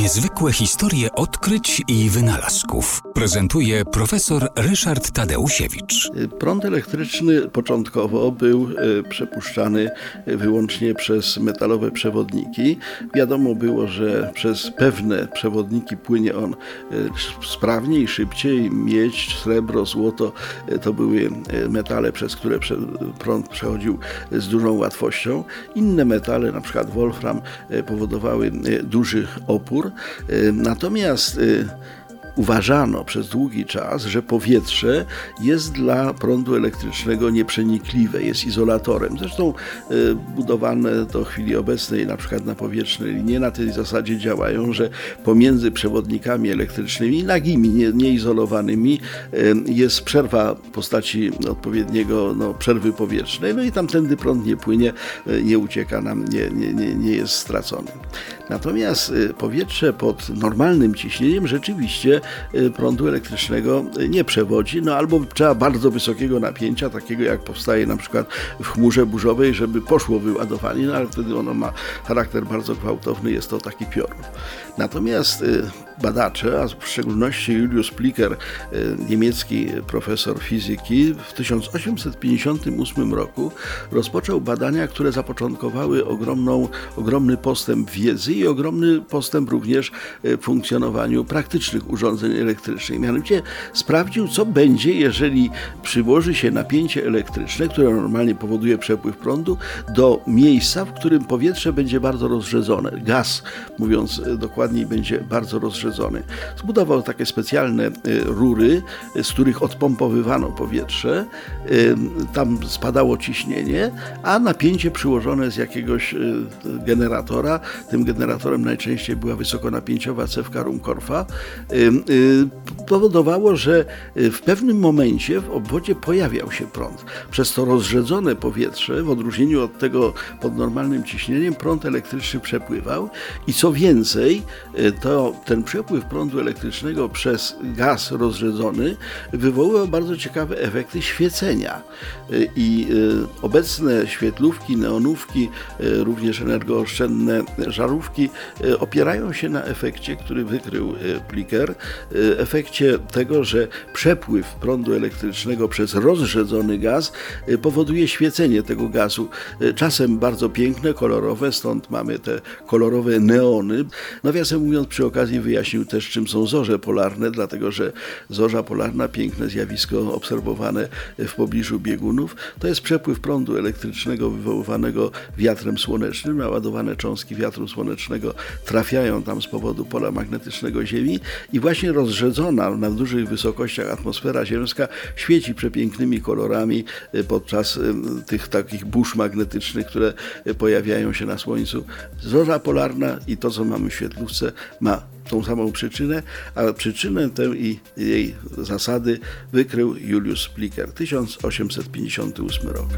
Niezwykłe historie odkryć i wynalazków prezentuje profesor Ryszard Tadeusiewicz. Prąd elektryczny początkowo był e, przepuszczany wyłącznie przez metalowe przewodniki. Wiadomo było, że przez pewne przewodniki płynie on e, sprawniej, szybciej. Miedź, srebro, złoto e, to były metale, przez które prąd przechodził z dużą łatwością. Inne metale, na przykład wolfram, powodowały duży opór. Y, natomiast y, uważano przez długi czas, że powietrze jest dla prądu elektrycznego nieprzenikliwe, jest izolatorem. Zresztą y, budowane do chwili obecnej na przykład na powietrzne linie na tej zasadzie działają, że pomiędzy przewodnikami elektrycznymi, nagimi, nie, nieizolowanymi jest przerwa w postaci odpowiedniego no, przerwy powietrznej, no i tamtędy prąd nie płynie, nie ucieka nam, nie, nie, nie, nie jest stracony. Natomiast y, powietrze pod normalnym ciśnieniem rzeczywiście y, prądu elektrycznego y, nie przewodzi, no albo trzeba bardzo wysokiego napięcia, takiego jak powstaje na przykład w chmurze burzowej, żeby poszło wyładowanie, no ale wtedy ono ma charakter bardzo gwałtowny, jest to taki piorun. Natomiast badacze, a w szczególności Julius Plicker, niemiecki profesor fizyki, w 1858 roku rozpoczął badania, które zapoczątkowały ogromną, ogromny postęp wiedzy i ogromny postęp również w funkcjonowaniu praktycznych urządzeń elektrycznych. Mianowicie sprawdził, co będzie, jeżeli przyłoży się napięcie elektryczne, które normalnie powoduje przepływ prądu, do miejsca, w którym powietrze będzie bardzo rozrzedzone. Gaz, mówiąc dokładniej, będzie bardzo rozrzedzony. Zbudował takie specjalne e, rury, z których odpompowywano powietrze. E, tam spadało ciśnienie, a napięcie przyłożone z jakiegoś generatora, tym generatorem najczęściej była wysokonapięciowa cewka Rumkorfa, powodowało, że y, w pewnym momencie w obwodzie pojawiał się prąd. Przez to rozrzedzone powietrze, w odróżnieniu od tego pod normalnym ciśnieniem, prąd elektryczny przepływał i co więcej, y, to ten przepływ prądu elektrycznego przez gaz rozrzedzony wywoływał bardzo ciekawe efekty świecenia. Y, I obecne świetlówki, neonówki, również energooszczędne żarówki, E, opierają się na efekcie, który wykrył e, Plicker, e, efekcie tego, że przepływ prądu elektrycznego przez rozrzedzony gaz powoduje świecenie tego gazu. Czasem bardzo piękne, kolorowe, stąd mamy te kolorowe neony. Nawiasem mówiąc, przy okazji wyjaśnił też, czym są zorze polarne, dlatego że zorza polarna, piękne zjawisko obserwowane w pobliżu biegunów, to jest przepływ prądu elektrycznego wywoływanego wiatrem słonecznym, naładowane cząstki wiatru słonecznego trafiają tam z powodu pola magnetycznego Ziemi i właśnie rozrzedzona na dużych wysokościach atmosfera ziemska świeci przepięknymi kolorami y, podczas y, tych takich burz magnetycznych, które pojawiają się na Słońcu. Zorza polarna i to, co mamy w świetlówce, ma tą samą przyczynę, a przyczynę tę i jej zasady wykrył Julius Plicker 1858 rok.